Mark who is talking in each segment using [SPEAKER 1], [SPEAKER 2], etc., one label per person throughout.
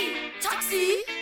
[SPEAKER 1] Hey, Taxi!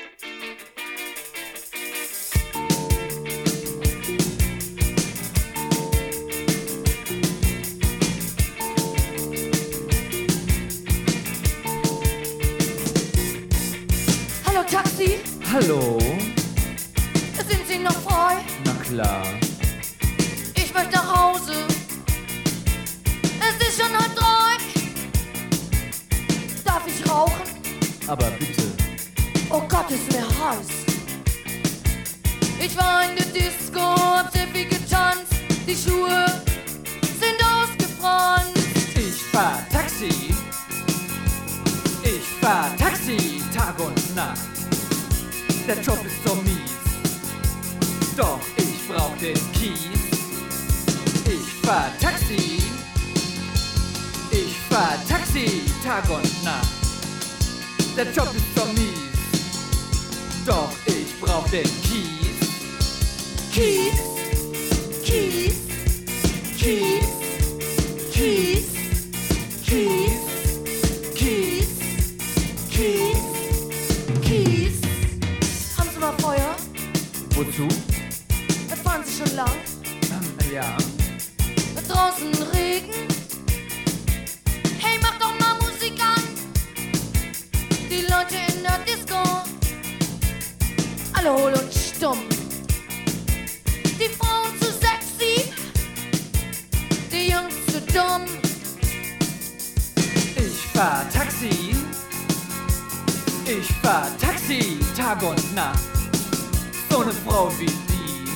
[SPEAKER 2] So eine Frau wie die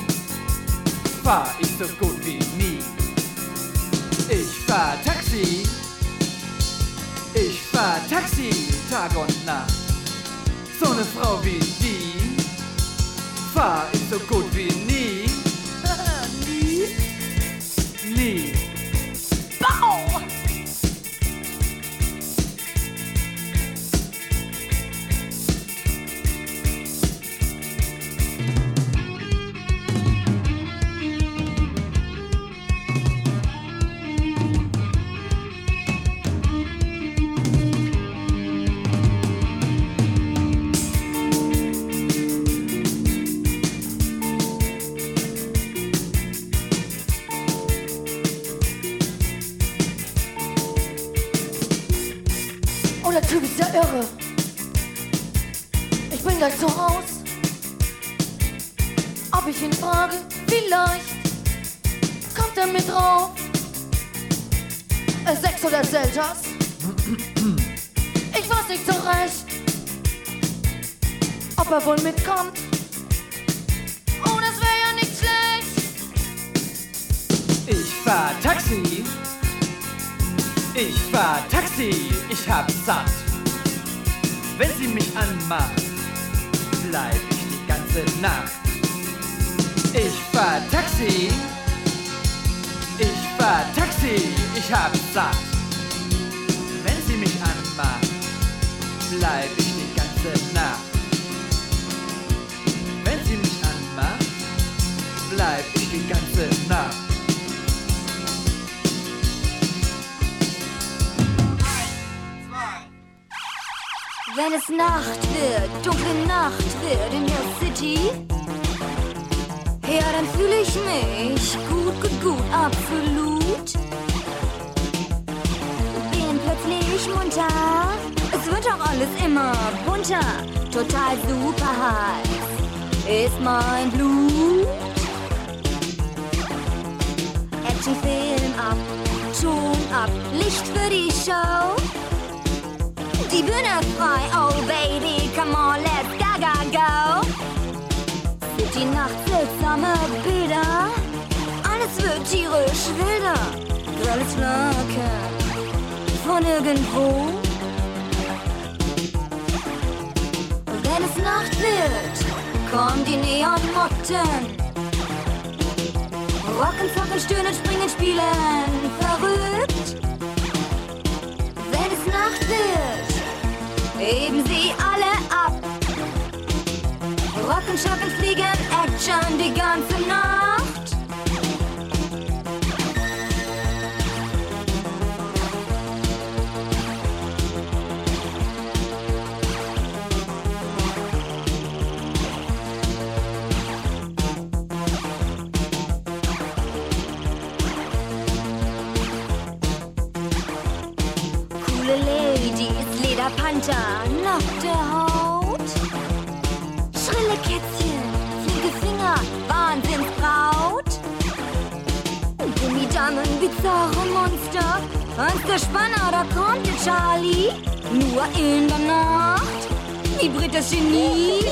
[SPEAKER 2] fahr ich so gut wie nie. Ich fahr Taxi. Ich fahr Taxi, Tag und Nacht. So eine Frau wie die fahr ich so gut wie nie.
[SPEAKER 1] Nie.
[SPEAKER 2] Nie.
[SPEAKER 1] Bau!
[SPEAKER 2] Anmacht, bleib ich die ganze Nacht. Ich fahr Taxi. Ich fahr Taxi, ich hab satt. Wenn sie mich anmacht, bleib ich Wenn
[SPEAKER 3] es Nacht wird, dunkle Nacht wird in der City, ja, dann fühle ich mich gut, gut, gut, absolut. Bin plötzlich munter, es wird auch alles immer bunter, total super heiß ist mein Blut. Actionfilm ab, Ton ab, Licht für die Show. Die Bühne frei, oh baby, come on, let's gaga go. City Nacht, seltsame Bilder, alles wird tierisch wilder. Alles flackern von irgendwo. Wenn es Nacht wird, kommen die Neonmotten. Rocken, zocken, stöhnen, springen, spielen, verrückt. Wenn es Nacht wird, heben sie alle ab. Rocken, schocken, fliegen, Action die ganze Nacht. Lederpanther, nackte Haut. Schrille Kätzchen, flinke Finger, Wahnsinnsbraut. Gummidamen, bizarre Monster. Eins der Spanner, da kommt der Charlie. Nur in der Nacht vibriert das Genie.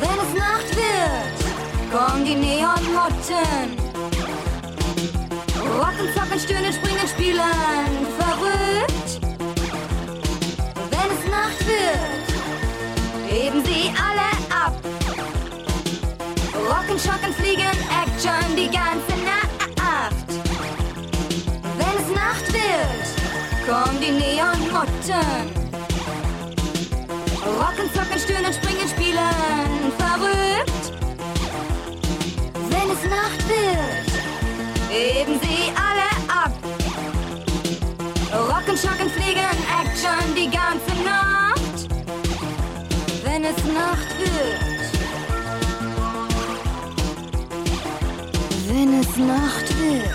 [SPEAKER 3] Wenn es Nacht wird, kommen die Neonmotten. Rocken, zocken, stöhnen, springen, spielen, verrückt. Wenn es Nacht wird, heben sie alle ab. Rocken, schocken, fliegen, Action die ganze Nacht. Wenn es Nacht wird, kommen die Neonmotten. Rocken, zocken, stöhnen, springen, spielen, verrückt. Wenn es Nacht wird, heben Wenn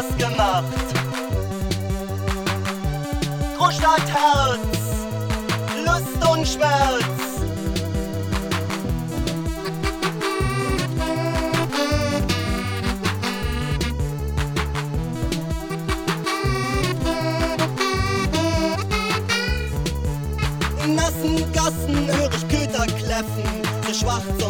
[SPEAKER 4] Spaß gemacht. Großstadtherz, Lust und Schmerz. In nassen Gassen höre ich Köter kläffen, so schwarz und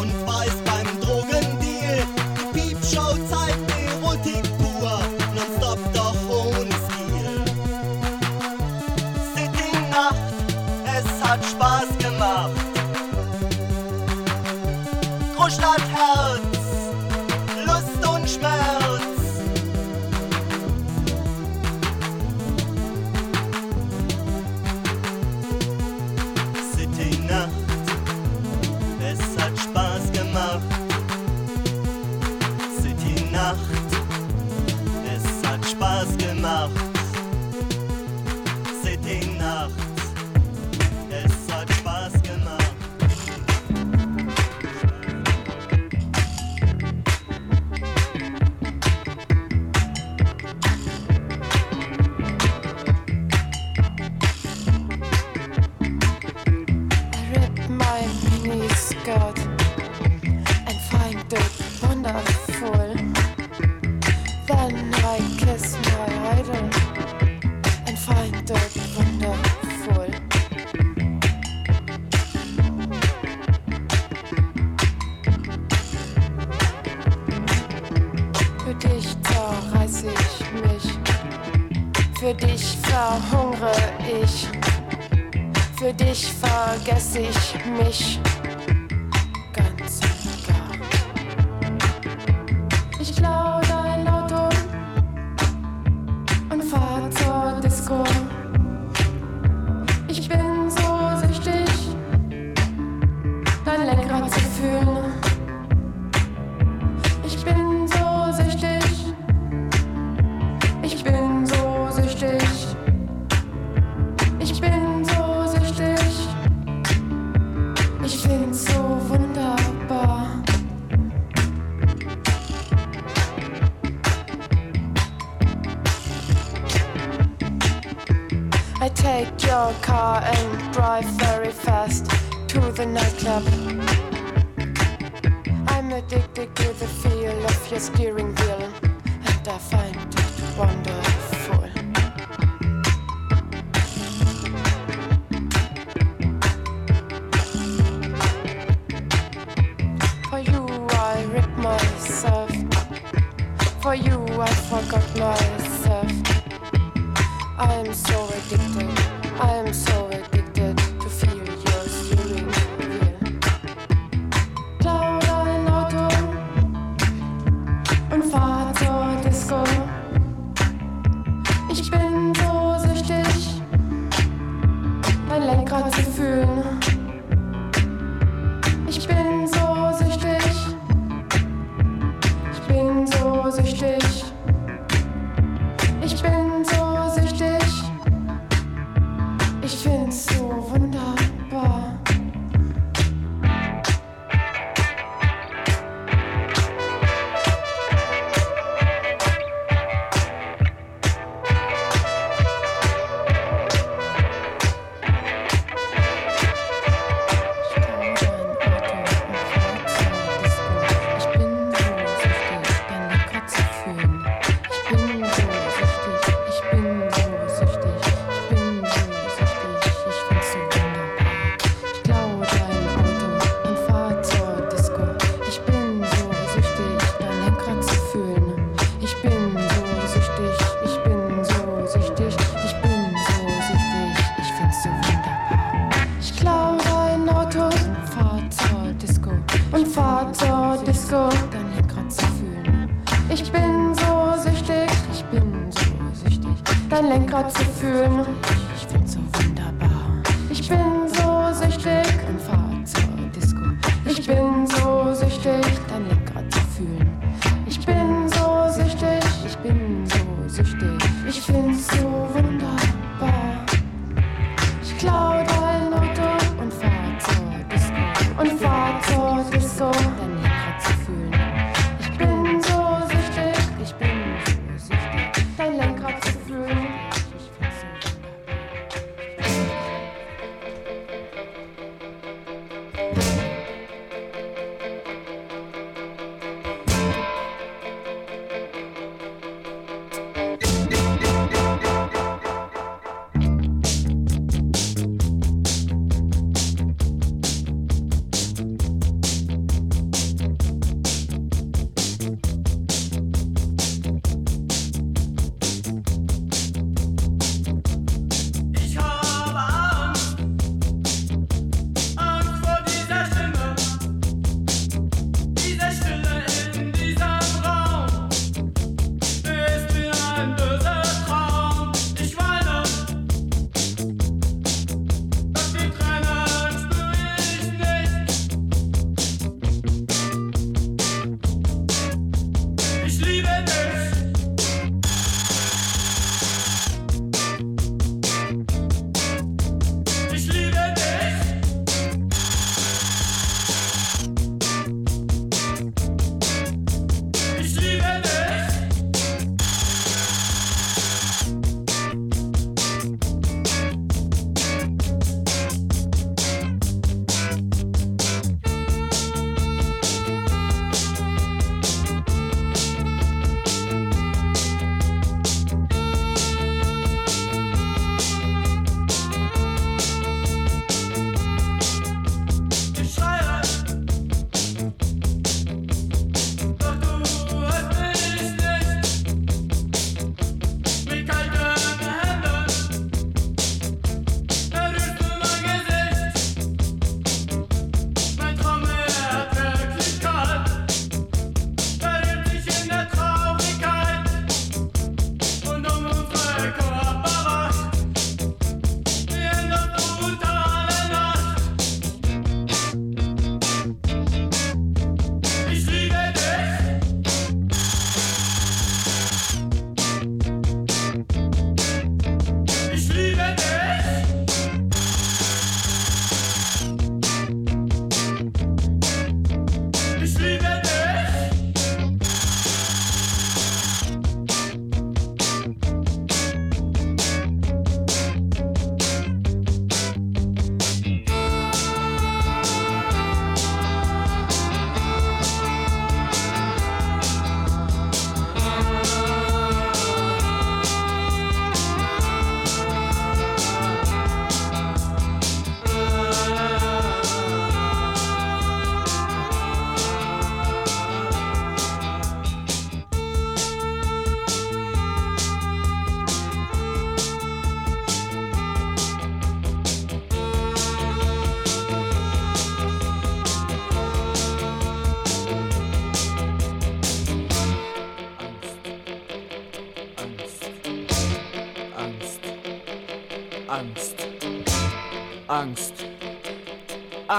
[SPEAKER 5] Für dich vergesse ich mich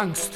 [SPEAKER 6] Angst.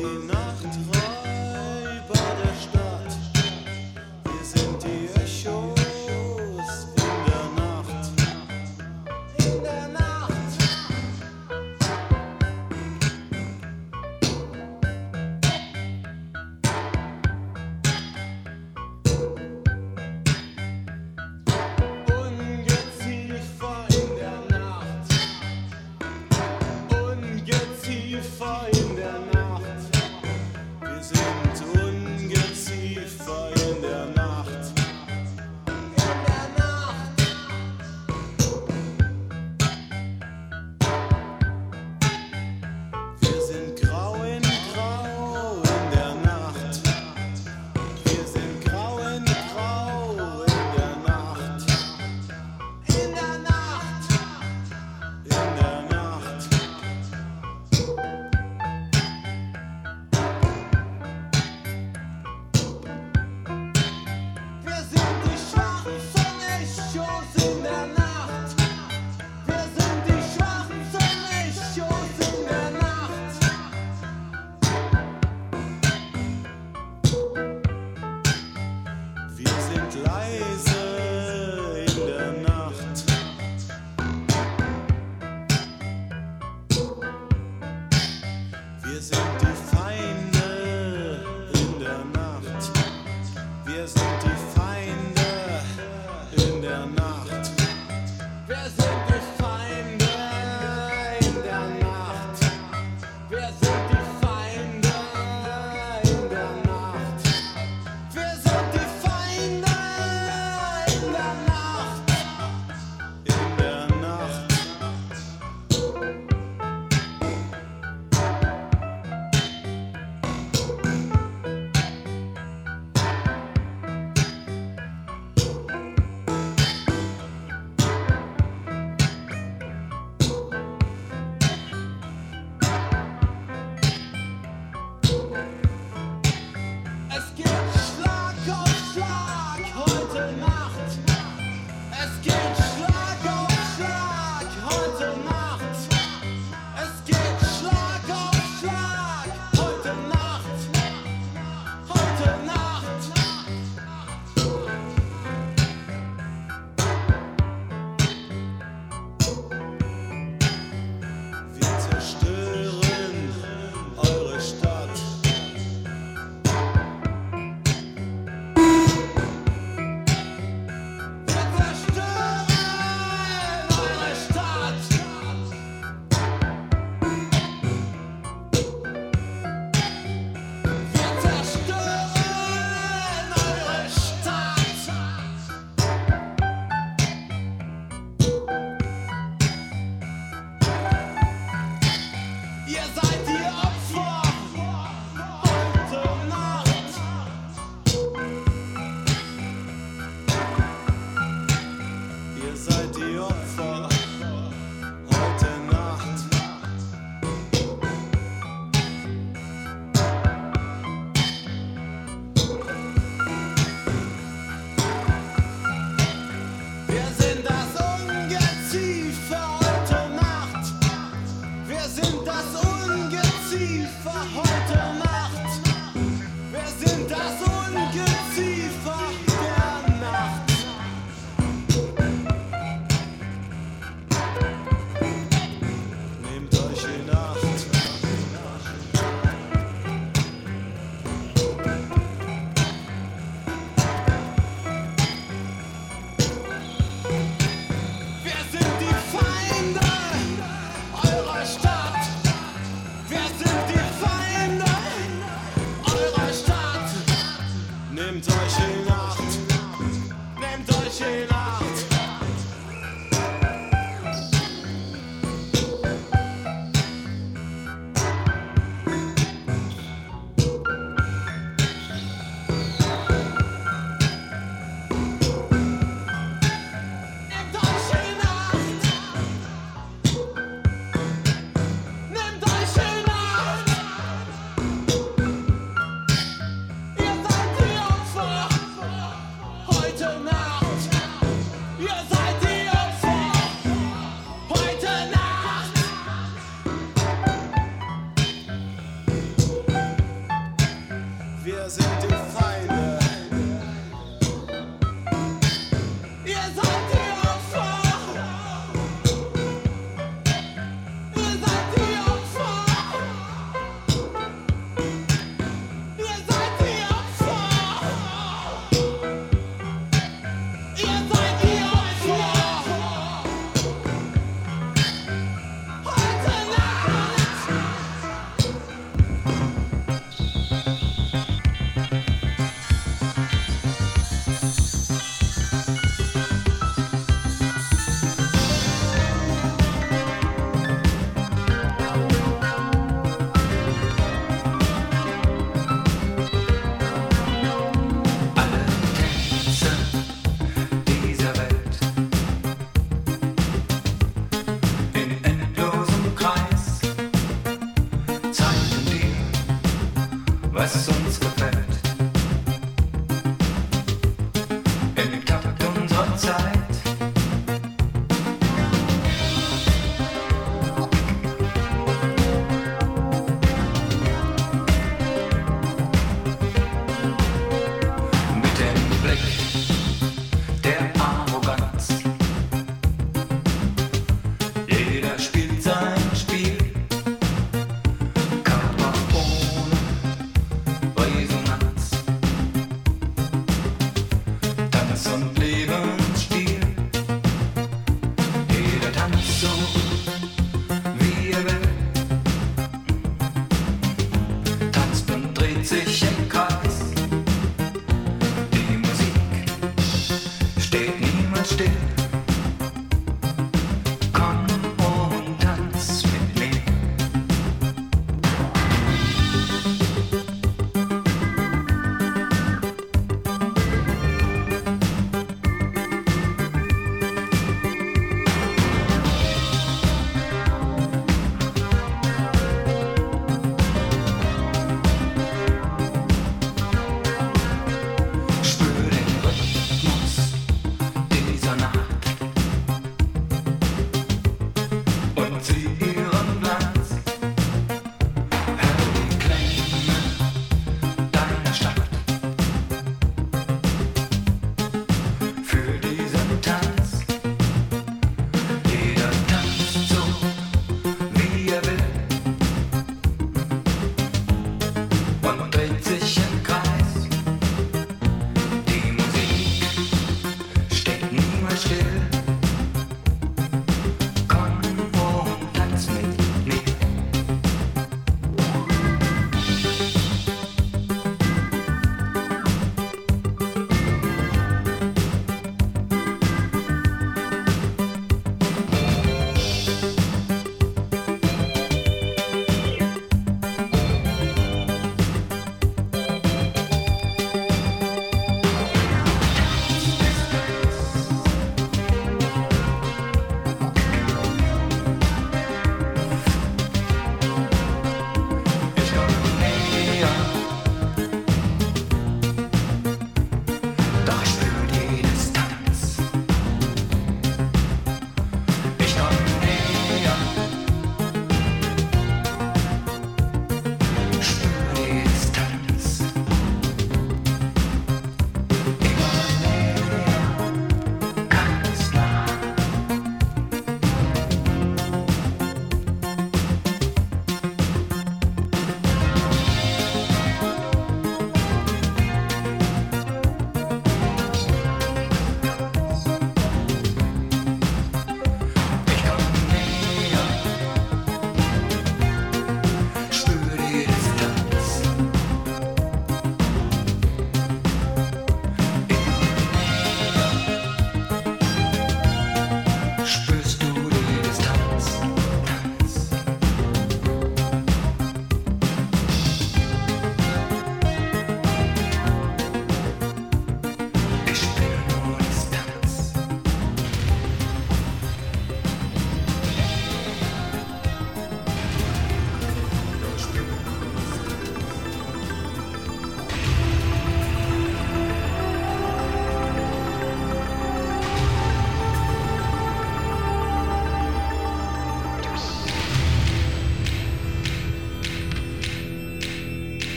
[SPEAKER 6] die Nacht raus. Tiefer heute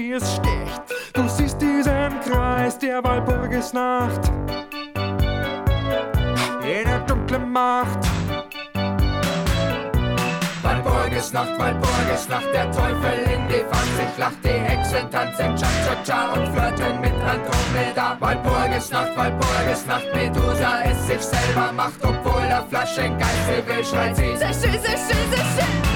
[SPEAKER 6] wie es sticht. Du siehst diesen Kreis der Walpurgisnacht. Jene dunkle Macht.
[SPEAKER 7] Walpurgisnacht, Walpurgisnacht, der Teufel in die Fahrt sich lacht, die Hexen tanzen Cha-Cha-Cha und flirten mit Andromeda. Walpurgisnacht, Walpurgisnacht, Medusa ist sich selber macht, obwohl der Flaschengeist sie will, schreit sie.
[SPEAKER 8] Sehr schön, sehr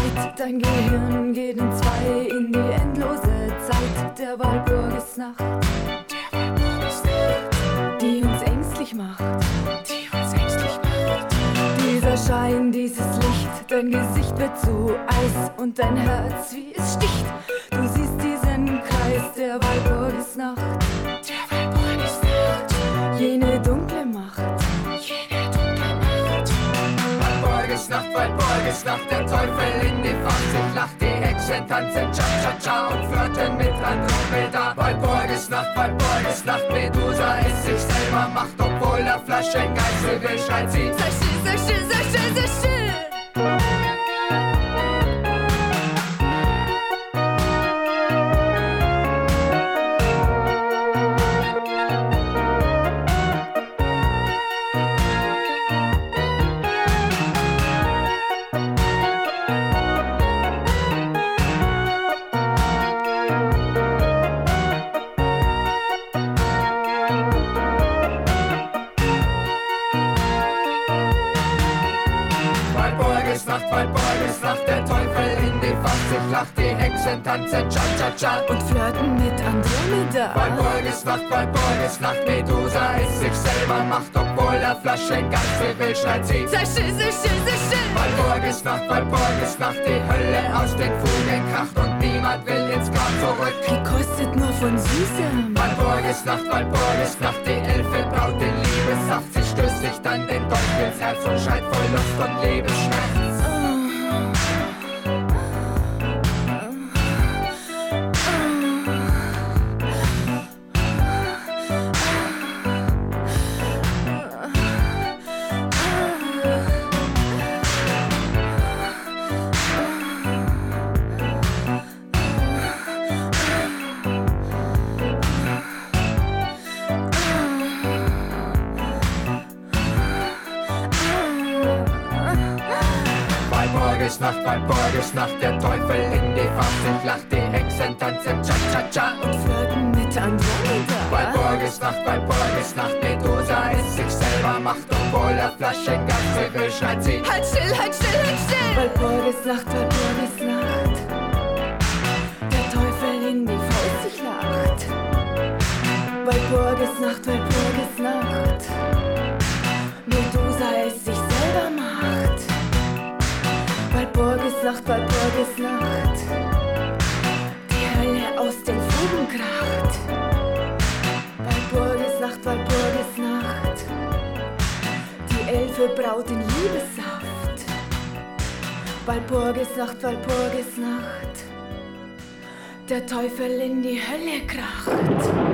[SPEAKER 9] so weit, dein Gehirn geht in zwei in die endlose Zeit der Walpurgisnacht. Die uns ängstlich macht. Die uns ängstlich macht. Dieser Schein, dieses Licht, dein Gesicht wird zu Eis und dein Herz, wie es sticht. Du siehst diesen Kreis der Walpurgisnacht. Der Walpurgisnacht. Jene dunkle Macht.
[SPEAKER 7] Walpurgisnacht, Walpurgisnacht, der Teufel in die sich lacht, die Hexen tanzen Cha-Cha-Cha und flirten mit Andromeda. Walpurgisnacht, Walpurgisnacht, Medusa ist sich selber macht, obwohl der Flaschengeist will, schreit sie. Cha-Cha-Cha
[SPEAKER 9] Und flirten mit Andromeda.
[SPEAKER 7] Walpurgisnacht, Walpurgisnacht, Medusa ist sich selber macht, obwohl der Flaschengeist sie will, schreit sie.
[SPEAKER 8] Schön, sehr schön, sehr schön.
[SPEAKER 7] Walpurgisnacht, Walpurgisnacht, die Hölle aus den Fugen kracht und niemand will ins Grab zurück.
[SPEAKER 9] Die kostet nur von Süßem.
[SPEAKER 7] Walpurgisnacht, Walpurgisnacht, die Elfe braut den Liebessaft, sie stößt sich dann den Dolch ins Herz und schreit voll Lust und Lebensschmerz. Walpurgisnacht, Walpurgisnacht. Medusa
[SPEAKER 9] es sich selber macht. Walpurgisnacht, Walpurgisnacht. Die Hölle aus den Fugen kracht. Walpurgisnacht, Walpurgisnacht. Die Elfe braut den Liebessaft. Walpurgisnacht, Walpurgisnacht. Der Teufel in die Hölle kracht.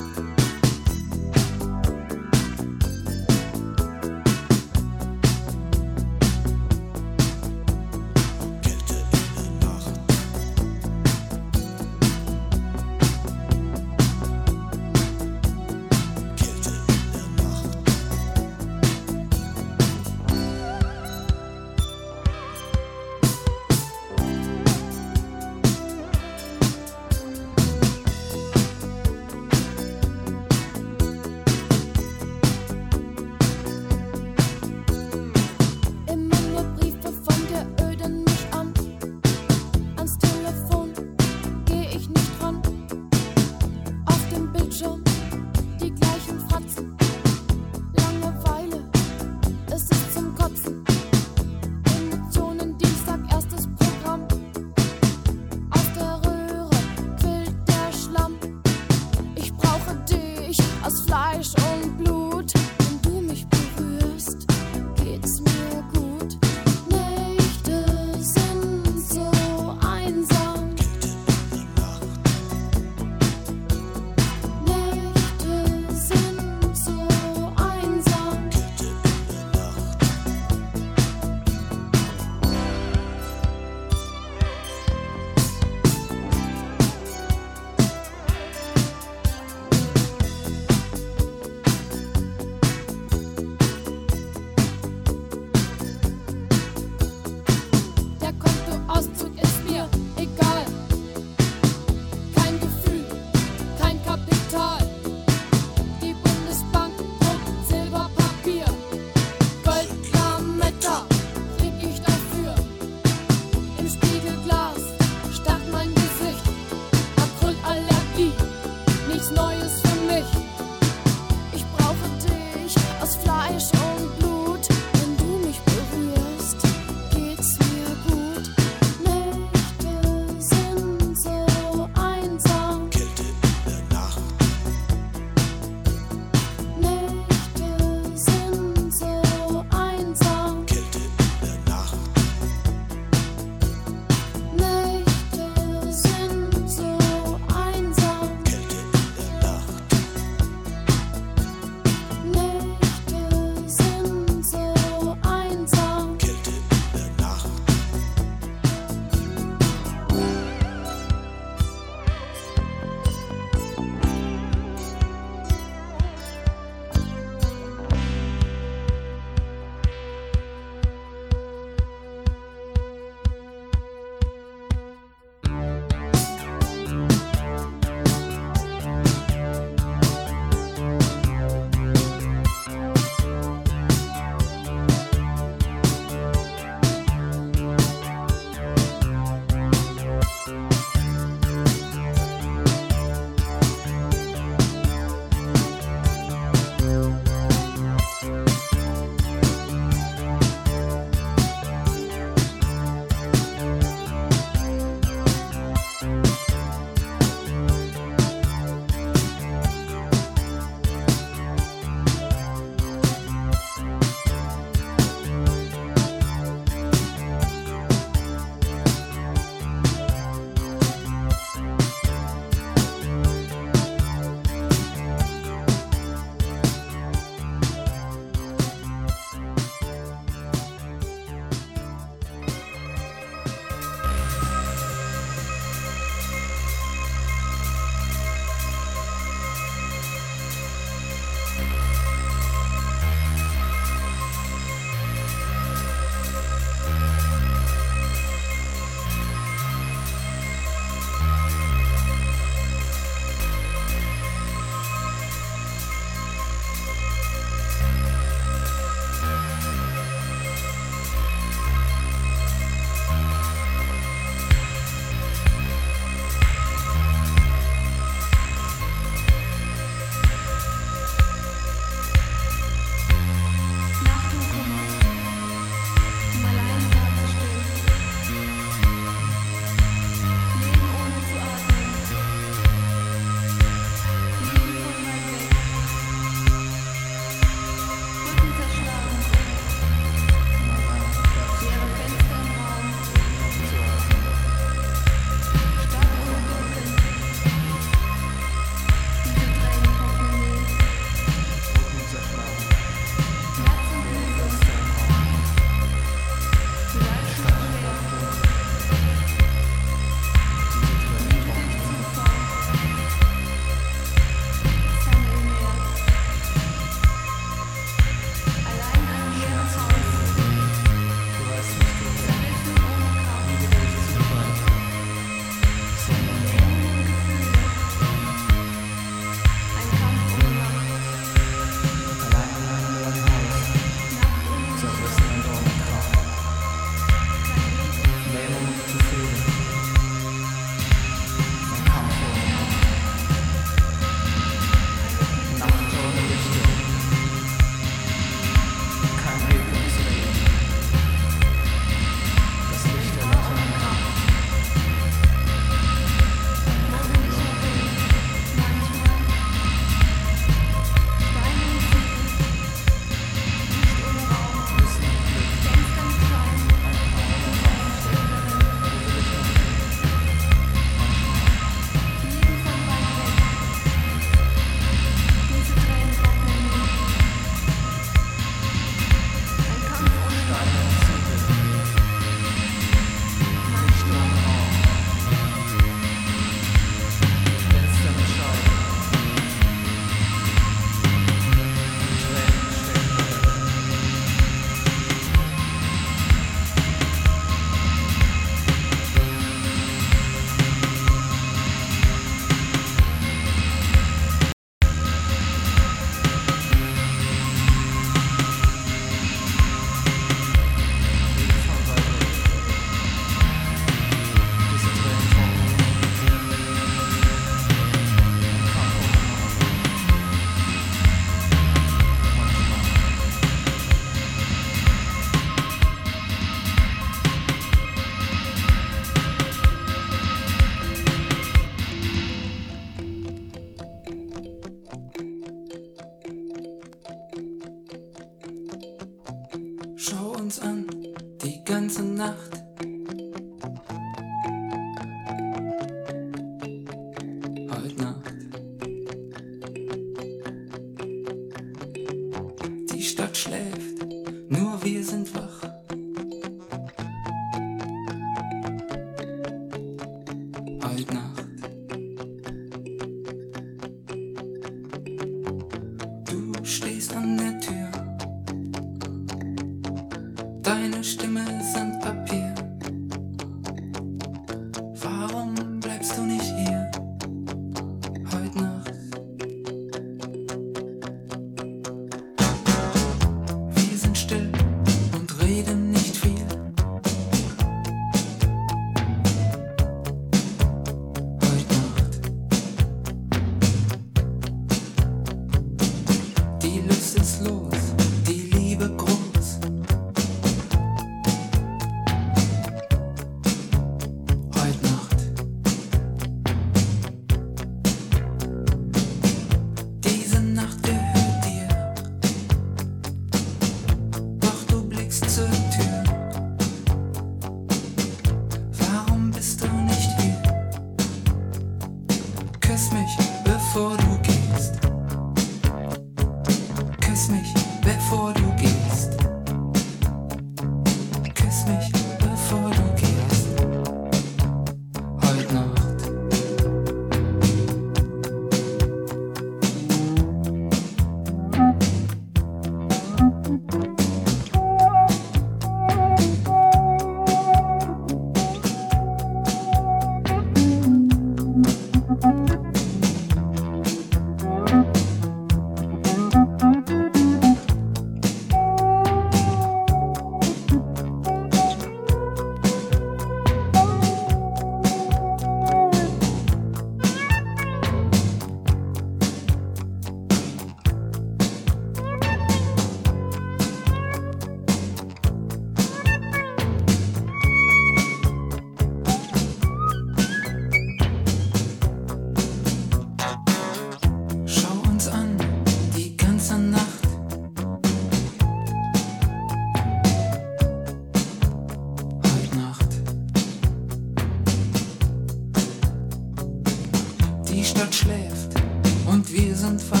[SPEAKER 10] Und wir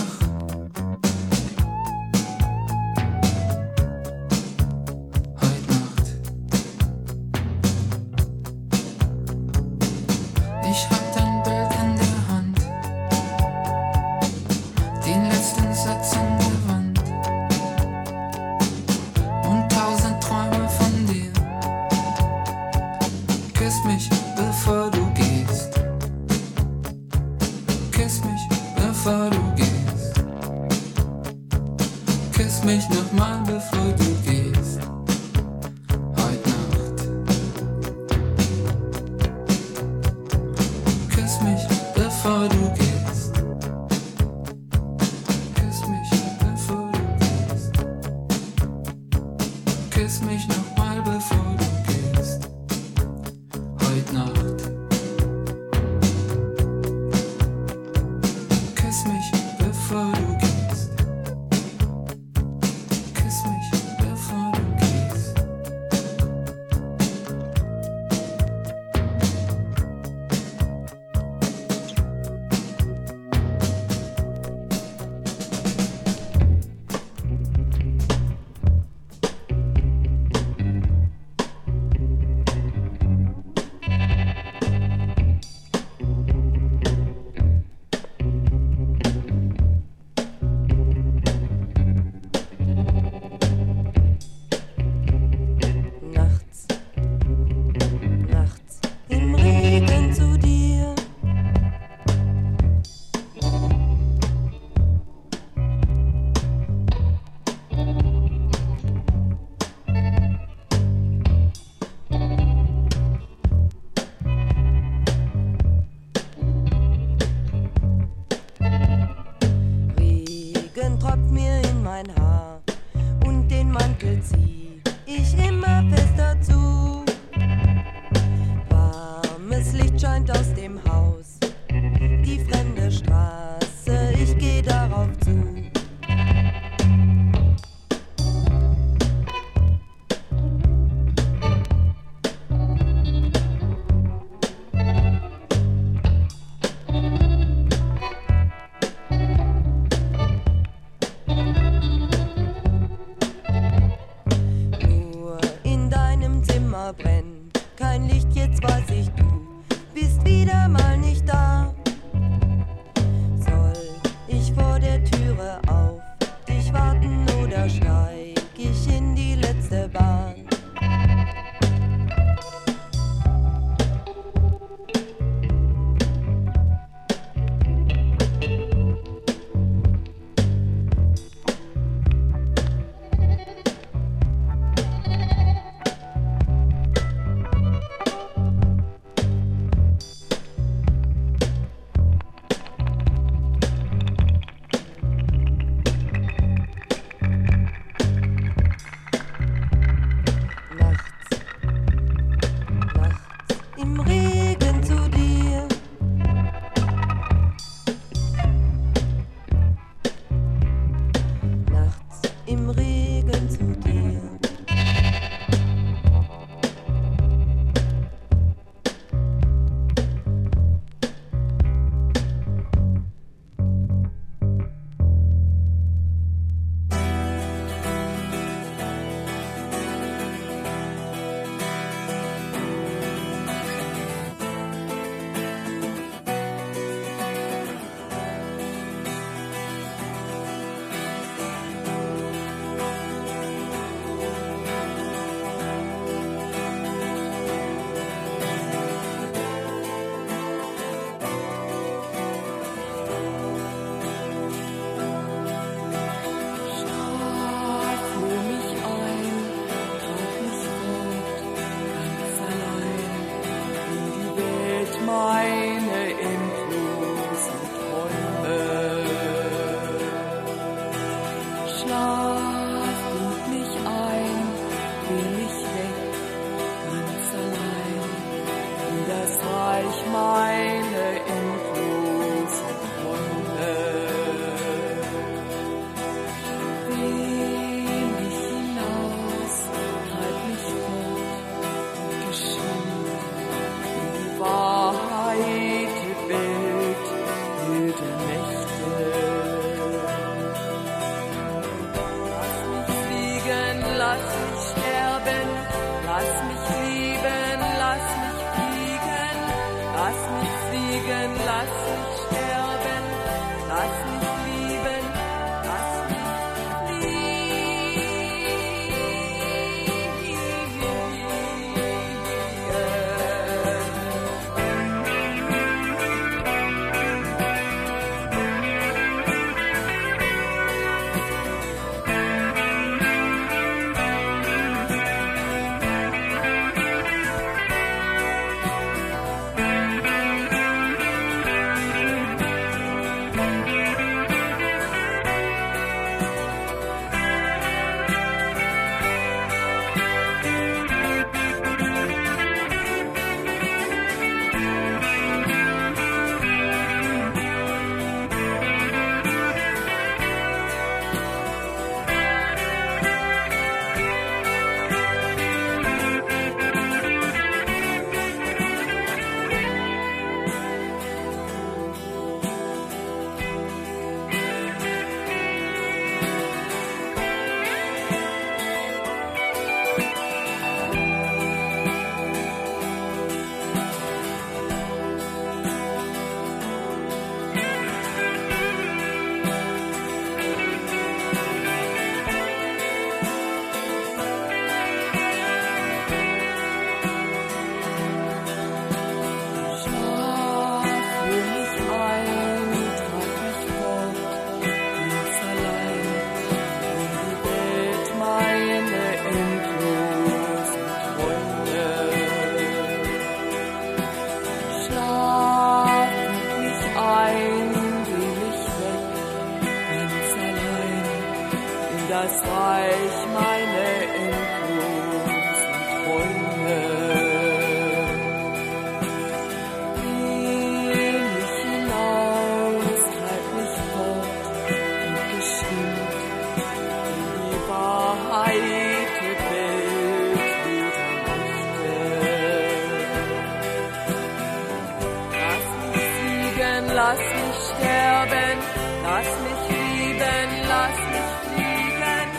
[SPEAKER 11] lieben, lass mich sterben, lass mich lieben, lass mich fliegen,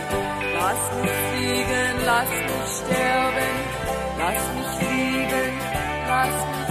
[SPEAKER 11] lass mich fliegen, lass mich sterben, lass mich lieben, lass mich